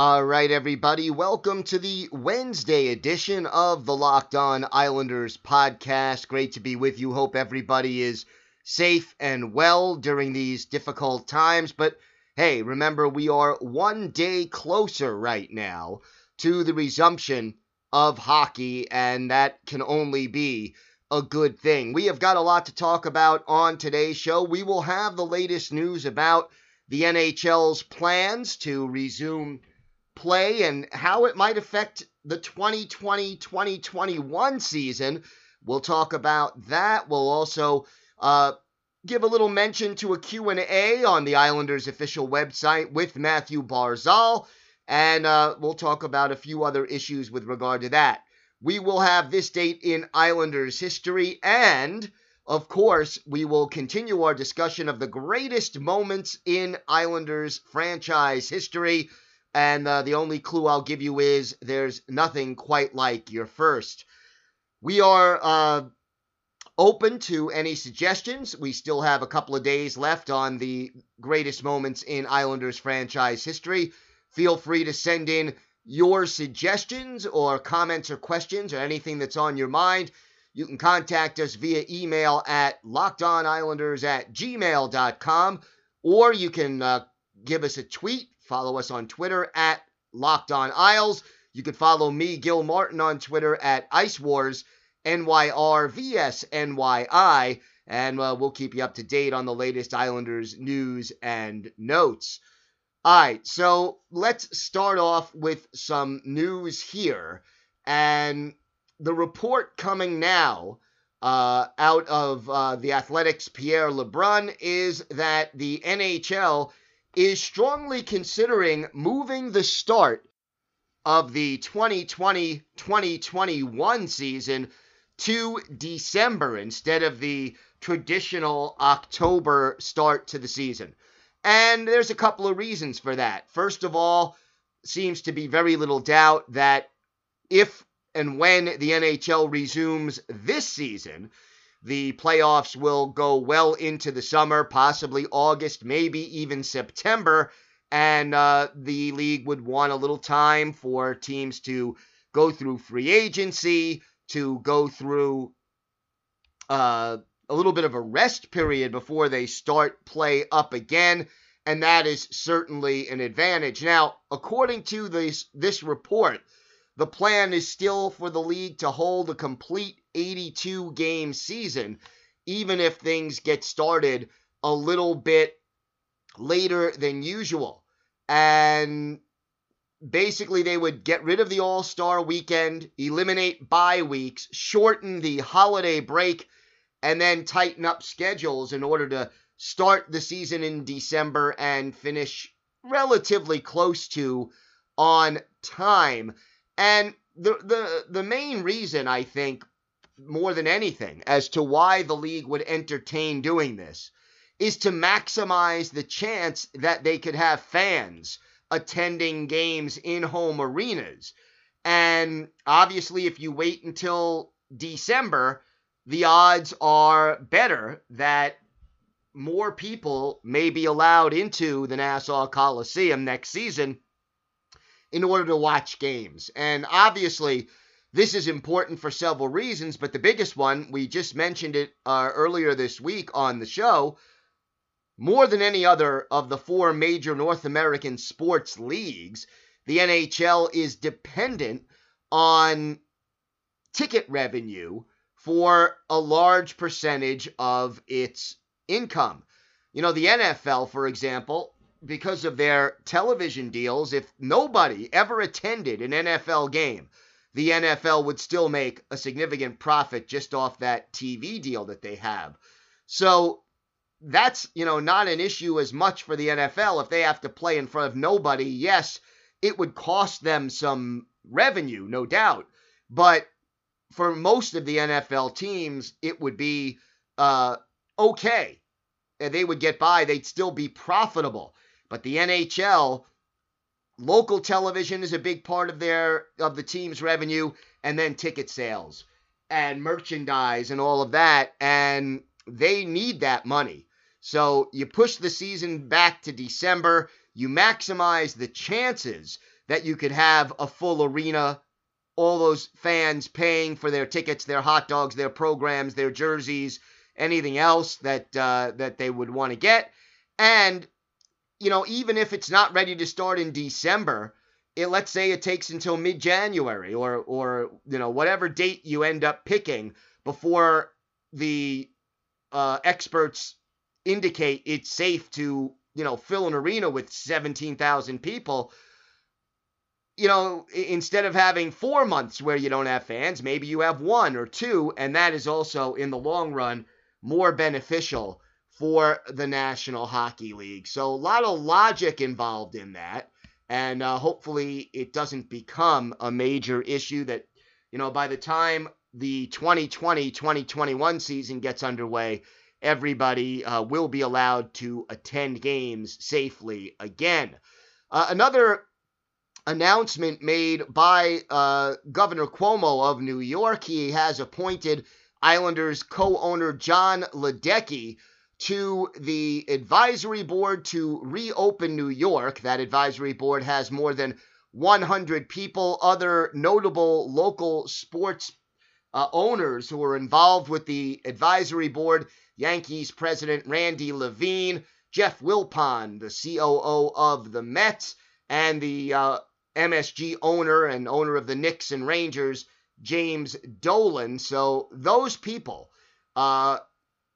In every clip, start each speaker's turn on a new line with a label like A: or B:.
A: All right, everybody, welcome to the Wednesday edition of the Locked On Islanders podcast. Great to be with you. Hope everybody is safe and well during these difficult times. But hey, remember, we are one day closer right now to the resumption of hockey, and that can only be a good thing. We have got a lot to talk about on today's show. We will have the latest news about the NHL's plans to resume play and how it might affect the 2020-2021 season. We'll talk about that. We'll also uh, give a little mention to a Q&A on the Islanders official website with Matthew Barzal, and uh, we'll talk about a few other issues with regard to that. We will have this date in Islanders history, and of course, we will continue our discussion of the greatest moments in Islanders franchise history. And uh, the only clue I'll give you is there's nothing quite like your first. We are uh, open to any suggestions. We still have a couple of days left on the greatest moments in Islanders franchise history. Feel free to send in your suggestions or comments or questions or anything that's on your mind. You can contact us via email at lockedonislanders at gmail.com or you can uh, give us a tweet Follow us on Twitter at Locked On Isles. You can follow me, Gil Martin, on Twitter at Ice Wars NYRVSNYI, and uh, we'll keep you up to date on the latest Islanders news and notes. All right, so let's start off with some news here. And the report coming now uh, out of uh, the Athletic's Pierre LeBrun is that the NHL is strongly considering moving the start of the 2020 2021 season to December instead of the traditional October start to the season. And there's a couple of reasons for that. First of all, seems to be very little doubt that if and when the NHL resumes this season, the playoffs will go well into the summer, possibly August, maybe even September. And uh, the league would want a little time for teams to go through free agency, to go through uh, a little bit of a rest period before they start play up again. And that is certainly an advantage. Now, according to this, this report, the plan is still for the league to hold a complete 82 game season, even if things get started a little bit later than usual. And basically, they would get rid of the All Star weekend, eliminate bye weeks, shorten the holiday break, and then tighten up schedules in order to start the season in December and finish relatively close to on time. And the the the main reason I think more than anything as to why the league would entertain doing this is to maximize the chance that they could have fans attending games in home arenas. And obviously if you wait until December, the odds are better that more people may be allowed into the Nassau Coliseum next season in order to watch games. And obviously, this is important for several reasons, but the biggest one, we just mentioned it uh, earlier this week on the show. More than any other of the four major North American sports leagues, the NHL is dependent on ticket revenue for a large percentage of its income. You know, the NFL, for example, because of their television deals, if nobody ever attended an NFL game, the NFL would still make a significant profit just off that TV deal that they have. So that's, you know, not an issue as much for the NFL if they have to play in front of nobody. Yes, it would cost them some revenue, no doubt. But for most of the NFL teams, it would be uh, okay. They would get by, they'd still be profitable. But the NHL, local television is a big part of their of the team's revenue, and then ticket sales and merchandise and all of that, and they need that money. So you push the season back to December, you maximize the chances that you could have a full arena, all those fans paying for their tickets, their hot dogs, their programs, their jerseys, anything else that uh, that they would want to get, and you know even if it's not ready to start in December, it, let's say it takes until mid-January or or you know whatever date you end up picking before the uh, experts indicate it's safe to you know fill an arena with 17,000 people you know, instead of having four months where you don't have fans, maybe you have one or two, and that is also, in the long run, more beneficial for the National Hockey League. So, a lot of logic involved in that, and uh, hopefully, it doesn't become a major issue that, you know, by the time the 2020 2021 season gets underway, everybody uh, will be allowed to attend games safely again. Uh, another announcement made by uh, Governor Cuomo of New York. He has appointed Islanders co owner John Ledecky to the advisory board to reopen New York. That advisory board has more than 100 people, other notable local sports uh, owners who are involved with the advisory board Yankees president Randy Levine, Jeff Wilpon, the COO of the Mets, and the uh, MSG owner and owner of the Knicks and Rangers, James Dolan. So those people, uh,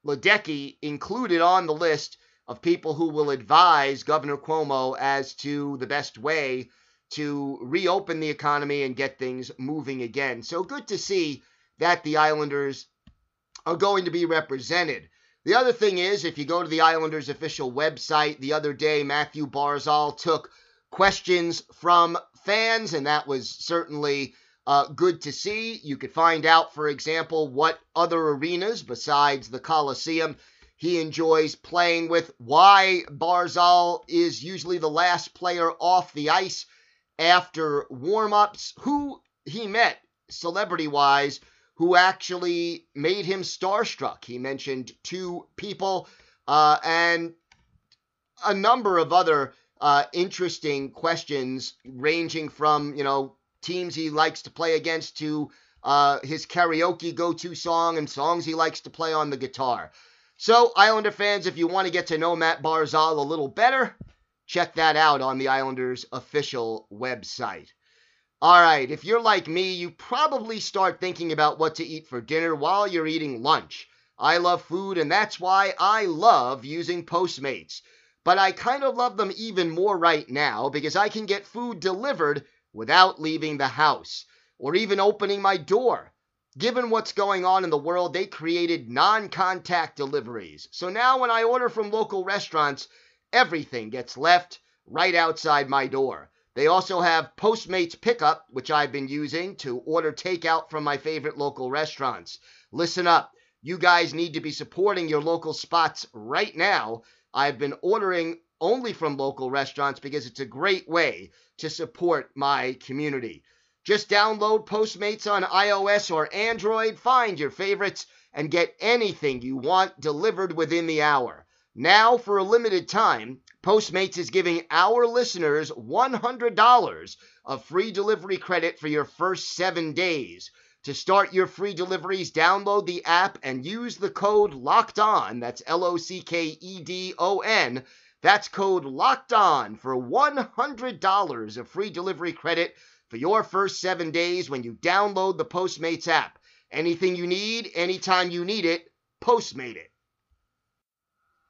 A: Ledecky included on the list of people who will advise Governor Cuomo as to the best way to reopen the economy and get things moving again. So good to see that the Islanders are going to be represented. The other thing is, if you go to the Islanders official website, the other day Matthew Barzal took questions from fans, and that was certainly uh, good to see. You could find out, for example, what other arenas besides the Coliseum he enjoys playing with, why Barzal is usually the last player off the ice after warm ups, who he met celebrity wise who actually made him starstruck. He mentioned two people uh, and a number of other uh, interesting questions ranging from, you know, teams he likes to play against to uh, his karaoke go to song and songs he likes to play on the guitar. So, Islander fans, if you want to get to know Matt Barzal a little better, check that out on the Islanders official website. All right, if you're like me, you probably start thinking about what to eat for dinner while you're eating lunch. I love food, and that's why I love using Postmates. But I kind of love them even more right now because I can get food delivered without leaving the house or even opening my door. Given what's going on in the world, they created non contact deliveries. So now when I order from local restaurants, everything gets left right outside my door. They also have Postmates Pickup, which I've been using to order takeout from my favorite local restaurants. Listen up. You guys need to be supporting your local spots right now I've been ordering only from local restaurants because it's a great way to support my community. Just download Postmates on iOS or Android, find your favorites, and get anything you want delivered within the hour. Now, for a limited time, Postmates is giving our listeners $100 of free delivery credit for your first seven days. To start your free deliveries, download the app and use the code LOCKED ON, that's L O C K E D O N, That's code locked on for $100 of free delivery credit for your first seven days when you download the Postmates app. Anything you need, anytime you need it, Postmate it.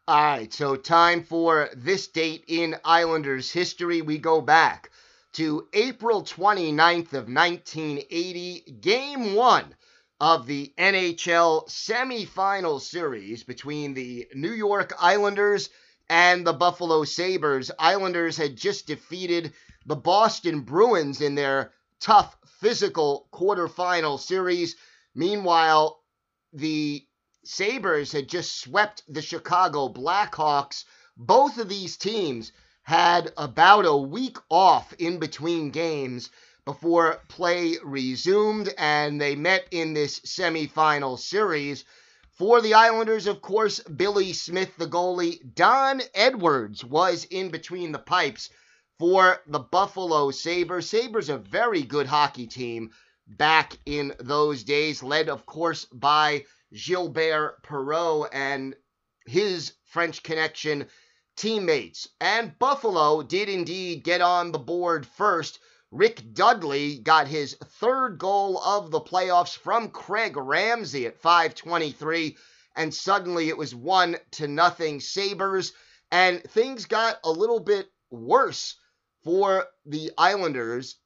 A: All right, so time for this date in Islanders history. We go back to April 29th of 1980, game one of the NHL semifinal series between the New York Islanders and the Buffalo Sabres. Islanders had just defeated the Boston Bruins in their tough physical quarterfinal series. Meanwhile, the Sabres had just swept the Chicago Blackhawks. Both of these teams had about a week off in between games before play resumed, and they met in this semifinal series. For the Islanders, of course, Billy Smith, the goalie, Don Edwards was in between the pipes for the Buffalo Sabres. Sabres, a very good hockey team back in those days, led, of course, by Gilbert Perreault and his French connection teammates. And Buffalo did indeed get on the board first. Rick Dudley got his third goal of the playoffs from Craig Ramsay at 523 and suddenly it was 1 to nothing Sabres and things got a little bit worse for the Islanders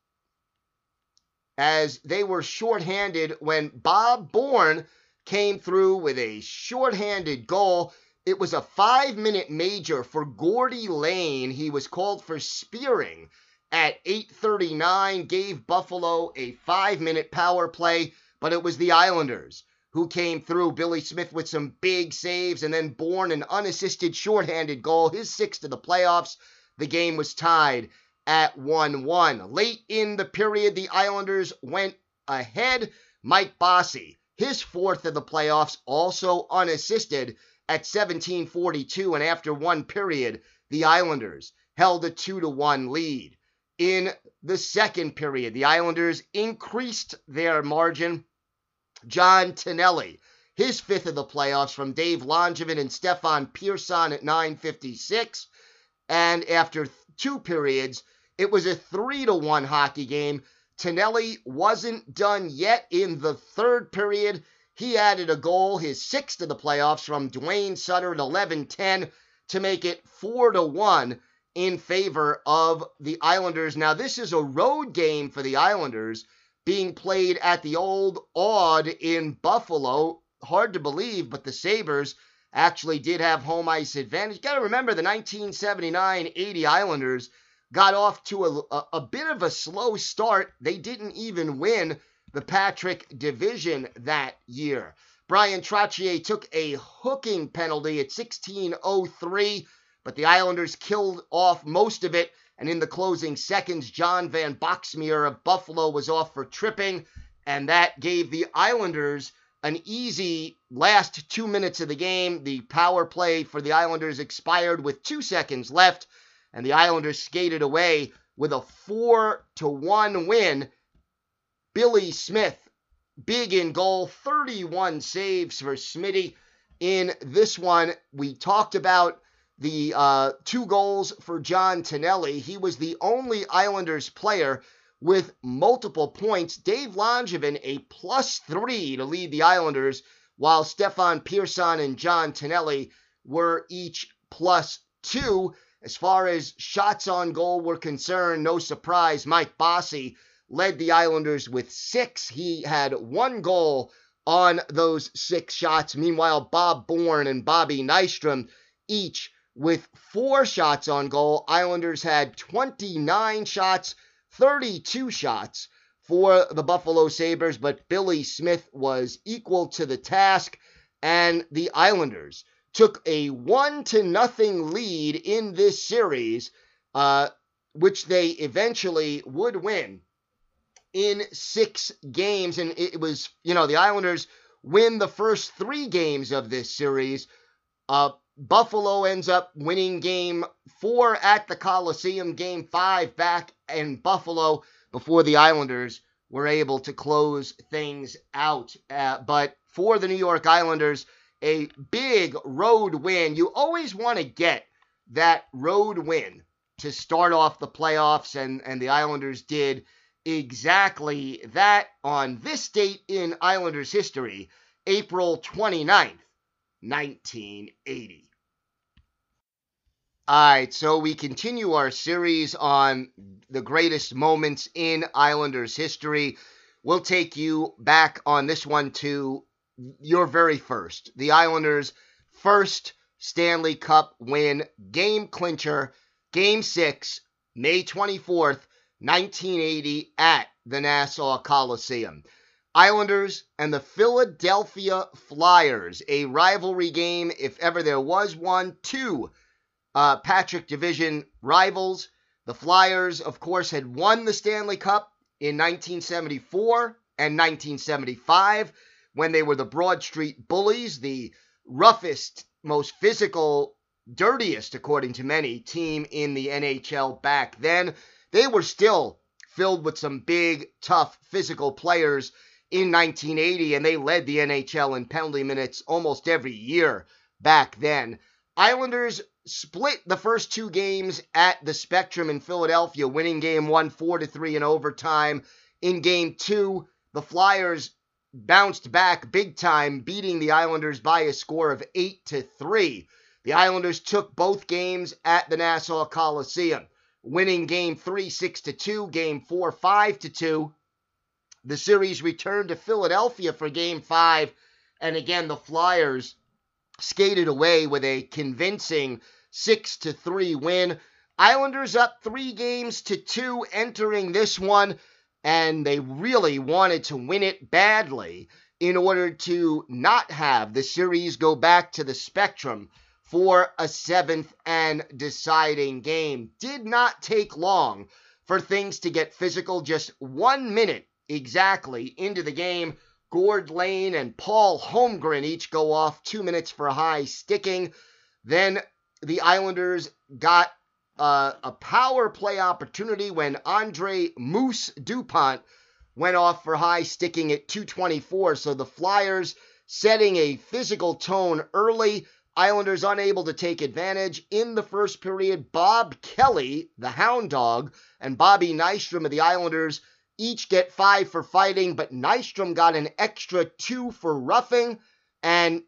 A: as they were shorthanded when Bob Bourne came through with a shorthanded goal. It was a five minute major for Gordy Lane. He was called for spearing at 8:39, gave Buffalo a five minute power play, but it was the Islanders who came through. Billy Smith with some big saves, and then Bourne an unassisted shorthanded goal, his sixth of the playoffs. The game was tied at 1 1. Late in the period, the Islanders went ahead. Mike Bossy his fourth of the playoffs, also unassisted at 1742. And after one period, the Islanders held a 2 to 1 lead. In the second period, the Islanders increased their margin. John Tonelli, his fifth of the playoffs from Dave Langevin and Stefan Persson at 956. And after two periods, it was a 3 to 1 hockey game Tonelli wasn't done yet in the third period. He added a goal, his sixth of the playoffs, from Duane Sutter at 11 10 to make it 4 to 1 in favor of the Islanders. Now, this is a road game for the Islanders being played at the old Aud in Buffalo. Hard to believe, but the Sabres actually did have home ice advantage. Got to remember the 1979 80 Islanders got off to a, a, a bit of a slow start. They didn't even win the Patrick division that year. Bryan Trottier took a hooking penalty at 16:03, but the Islanders killed off most of it. And in the closing seconds, John Van Boxmeer of Buffalo was off for tripping, and that gave the Islanders an easy last two minutes of the game. The power play for the Islanders expired with two seconds left and the Islanders skated away with a 4 to 1 win. Billy Smith, big in goal, 31 saves for Smitty in this one. We talked about the uh, two goals for John Tonelli. He was the only Islanders player with multiple points. Dave Langevin, a plus three to lead the Islanders, while Stefan Persson and John Tonelli were each plus two. As far as shots on goal were concerned, no surprise, Mike Bossy led the Islanders with six. He had one goal on those six shots. Meanwhile, Bob Bourne and Bobby Nystrom each with four shots on goal. Islanders had 29 shots, 32 shots for the Buffalo Sabres, but Billy Smith was equal to the task, and the Islanders took a one to nothing lead in this series, uh, which they eventually would win in six games. And it was, you know, the Islanders win the first three games of this series. Uh, Buffalo ends up winning game four at the Coliseum, game five back in Buffalo before the Islanders were able to close things out. Uh, but for the New York Islanders, a big road win. You always want to get that road win to start off the playoffs, and, and the Islanders did exactly that on this date in Islanders history, April 29th, 1980. All right, so we continue our series on the greatest moments in Islanders history. We'll take you back on this one to your very first, the Islanders' first Stanley Cup win, game clincher, game six, May 24th, 1980, at the Nassau Coliseum. Islanders and the Philadelphia Flyers, a rivalry game, if ever there was one. Two uh, Patrick Division rivals. The Flyers, of course, had won the Stanley Cup in 1974 and 1975 when they were the Broad Street Bullies, the roughest, most physical, dirtiest, according to many, team in the NHL back then. They were still filled with some big, tough, physical players in 1980, and they led the NHL in penalty minutes almost every year back then. Islanders split the first two games at the Spectrum in Philadelphia, winning game one 4 to 3 in overtime. In game two, the Flyers bounced back big time, beating the Islanders by a score of 8 to 3. The Islanders took both games at the Nassau Coliseum, winning game 3 6 to 2, game 4 5 to 2. The series returned to Philadelphia for game 5, and again the Flyers skated away with a convincing 6 to 3 win. Islanders up 3 games to 2 entering this one and they really wanted to win it badly in order to not have the series go back to the Spectrum for a seventh and deciding game. Did not take long for things to get physical, just one minute exactly into the game. Gord Lane and Paul Holmgren each go off two minutes for high sticking. Then the Islanders got uh, a power play opportunity when Andre Moose Dupont went off for high sticking at 224. So the Flyers setting a physical tone early. Islanders unable to take advantage. In the first period, Bob Kelly, the hound dog, and Bobby Nystrom of the Islanders each get five for fighting, but Nystrom got an extra two for roughing. And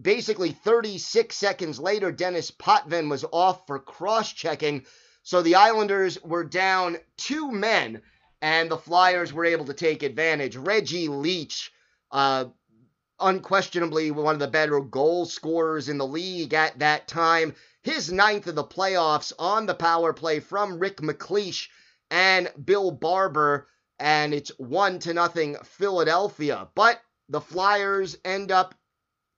A: basically 36 seconds later, Denis Potvin was off for cross checking. So the Islanders were down two men, and the Flyers were able to take advantage. Reggie Leach, uh, unquestionably one of the better goal scorers in the league at that time, his ninth of the playoffs on the power play from Rick MacLeish and Bill Barber, and it's one to nothing Philadelphia. But the Flyers end up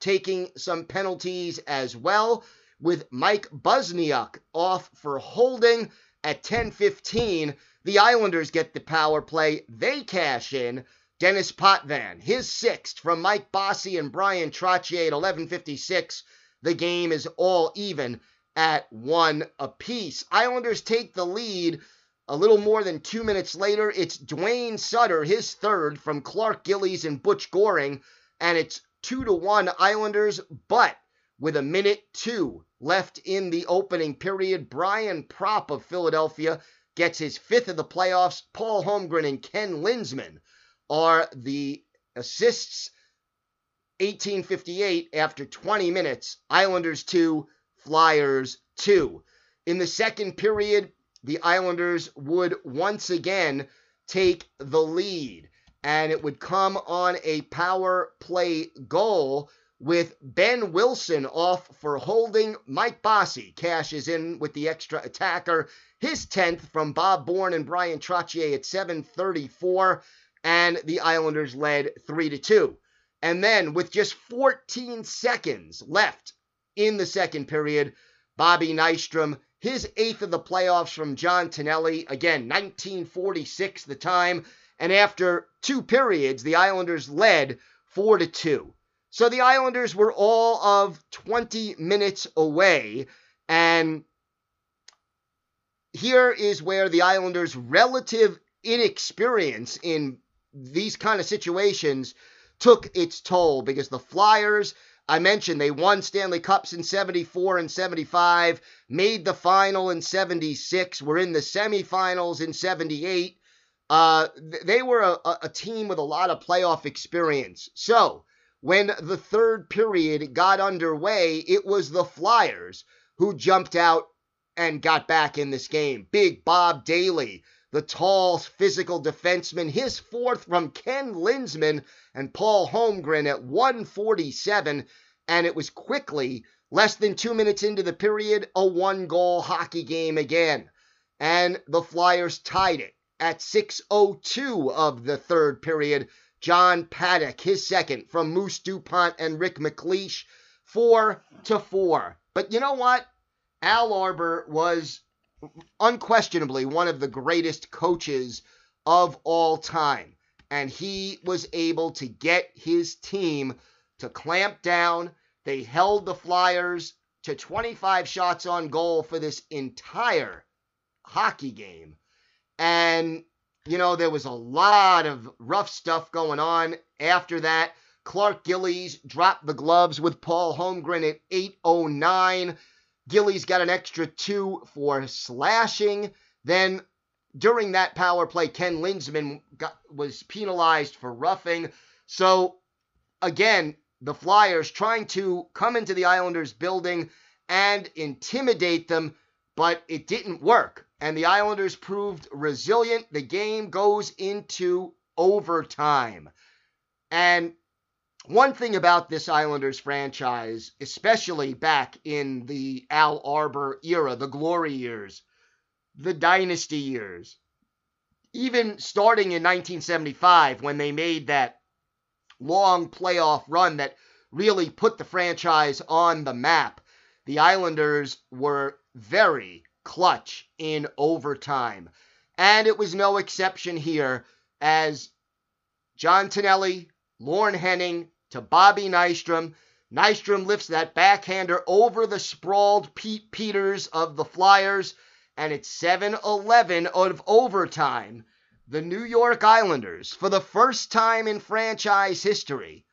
A: taking some penalties as well, with Mike Busniuk off for holding at 10:15. The Islanders get the power play. They cash in. Denis Potvin, his sixth from Mike Bossy and Bryan Trottier at 11:56. The game is all even at one apiece. Islanders take the lead. A little more than two minutes later, it's Duane Sutter, his third from Clark Gillies and Butch Goring, and it's two to one Islanders, but with a minute two left in the opening period, Brian Propp of Philadelphia gets his fifth of the playoffs. Paul Holmgren and Ken Linseman are the assists. 1858 after 20 minutes, Islanders 2, Flyers 2. In the second period, the Islanders would once again take the lead and it would come on a power play goal with Behn Wilson off for holding. Mike Bossy cashes in with the extra attacker. His 10th from Bob Bourne and Bryan Trottier at 734, and the Islanders led 3 to 2. And then, with just 14 seconds left in the second period, Bobby Nystrom, his eighth of the playoffs from John Tonelli, again, 1946 the time, and after two periods, the Islanders led 4 to 2. So the Islanders were all of 20 minutes away. And here is where the Islanders' relative inexperience in these kind of situations took its toll because the Flyers I mentioned they won Stanley Cups in 74 and 75, made the final in 76, were in the semifinals in 78. Uh, they were a, a team with a lot of playoff experience. So, when the third period got underway, it was the Flyers who jumped out and got back in this game. Big Bob Dailey, the tall physical defenseman, his fourth from Ken Linseman and Paul Holmgren at 147, and it was quickly, less than two minutes into the period, a one goal hockey game again. And the Flyers tied it at 6.02 of the third period. John Paddock, his second from Moose DuPont and Rick MacLeish, four to four. But you know what? Al Arbour was unquestionably one of the greatest coaches of all time. And he was able to get his team to clamp down. They held the Flyers to 25 shots on goal for this entire hockey game. And, you know, there was a lot of rough stuff going on after that. Clark Gillies dropped the gloves with Paul Holmgren at 809. Gillies got an extra two for slashing. Then during that power play, Ken Linseman got, was penalized for roughing. So again, the Flyers trying to come into the Islanders building and intimidate them, but it didn't work. And the Islanders proved resilient. The game goes into overtime. And one thing about this Islanders franchise, especially back in the Al Arbour era, the glory years, the dynasty years, even starting in 1975 when they made that long playoff run that really put the franchise on the map, the Islanders were very clutch in overtime. And it was no exception here as John Tonelli, Lorne Henning, to Bobby Nystrom. Nystrom lifts that backhander over the sprawled Pete Peeters of the Flyers, and it's 7 11 of overtime. The New York Islanders, for the first time in franchise history,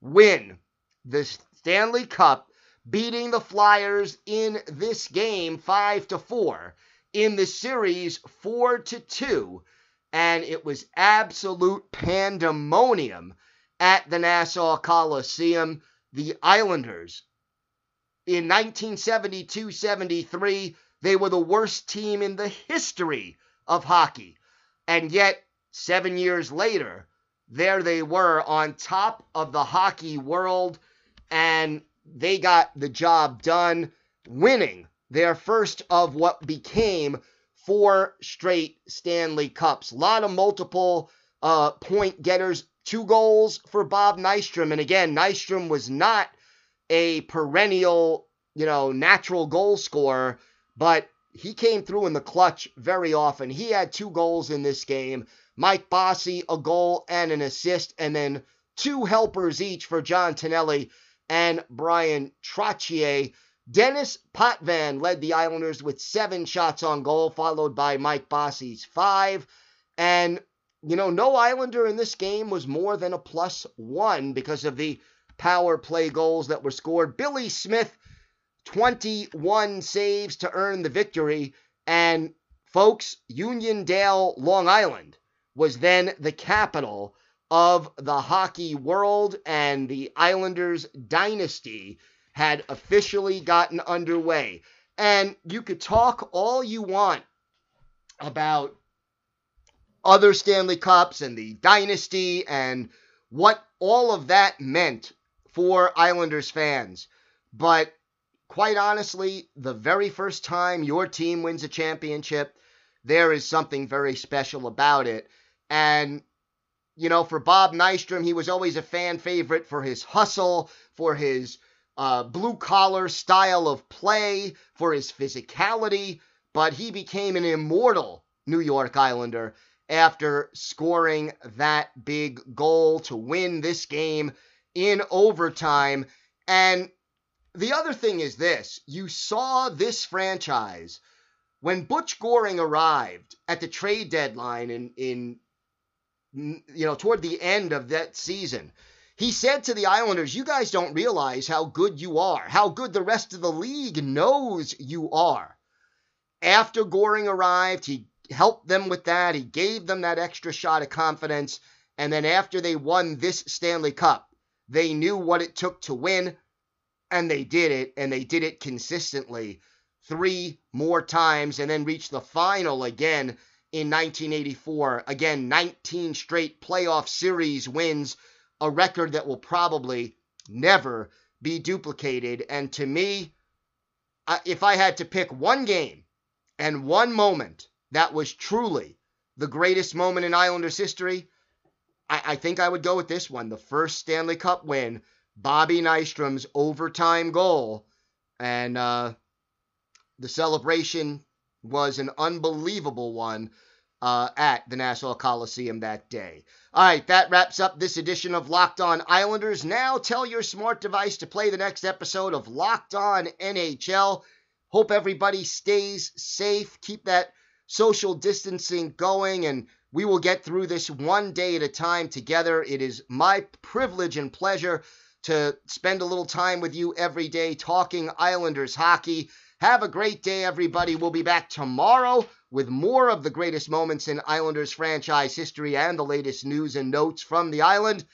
A: win the Stanley Cup, beating the Flyers in this game 5 to 4, in the series 4 to 2, and it was absolute pandemonium at the Nassau Coliseum. The Islanders in 1972 73, they were the worst team in the history of hockey. And yet, seven years later, there they were on top of the hockey world, and they got the job done, winning their first of what became four straight Stanley Cups. A lot of multiple uh, point getters two goals for Bob Nystrom. And again, Nystrom was not a perennial, you know, natural goal scorer, but he came through in the clutch very often. He had two goals in this game. Mike Bossy, a goal and an assist, and then two helpers each for John Tonelli and Bryan Trottier. Denis Potvin led the Islanders with seven shots on goal, followed by Mike Bossy's five. And you know, no Islander in this game was more than a plus one because of the power play goals that were scored. Billy Smith, 21 saves to earn the victory. And folks, Uniondale, Long Island was then the capital of the hockey world, and the Islanders dynasty had officially gotten underway. And you could talk all you want about other Stanley Cups and the dynasty and what all of that meant for Islanders fans. But quite honestly, the very first time your team wins a championship, there is something very special about it. And, you know, for Bob Nystrom, he was always a fan favorite for his hustle, for his uh, blue collar style of play, for his physicality, but he became an immortal New York Islander after scoring that big goal to win this game in overtime. And the other thing is this you saw this franchise when Butch Goring arrived at the trade deadline in, in you know, toward the end of that season. He said to the Islanders, You guys don't realize how good you are, how good the rest of the league knows you are. After Goring arrived, he helped them with that. He gave them that extra shot of confidence. And then after they won this Stanley Cup, they knew what it took to win, and they did it, and they did it consistently three more times, and then reached the final again in 1984. Again, 19 straight playoff series wins, a record that will probably never be duplicated. And to me, if I had to pick one game and one moment that was truly the greatest moment in Islanders history, I, I think I would go with this one the first Stanley Cup win, Bobby Nystrom's overtime goal. And uh, the celebration was an unbelievable one uh, at the Nassau Coliseum that day. All right, that wraps up this edition of Locked On Islanders. Now tell your smart device to play the next episode of Locked On NHL. Hope everybody stays safe. Keep that social distancing going, and we will get through this one day at a time together. It is my privilege and pleasure to spend a little time with you every day talking Islanders hockey. Have a great day, everybody. We'll be back tomorrow with more of the greatest moments in Islanders franchise history and the latest news and notes from the island.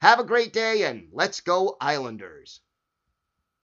A: Have a great day, and let's go, Islanders.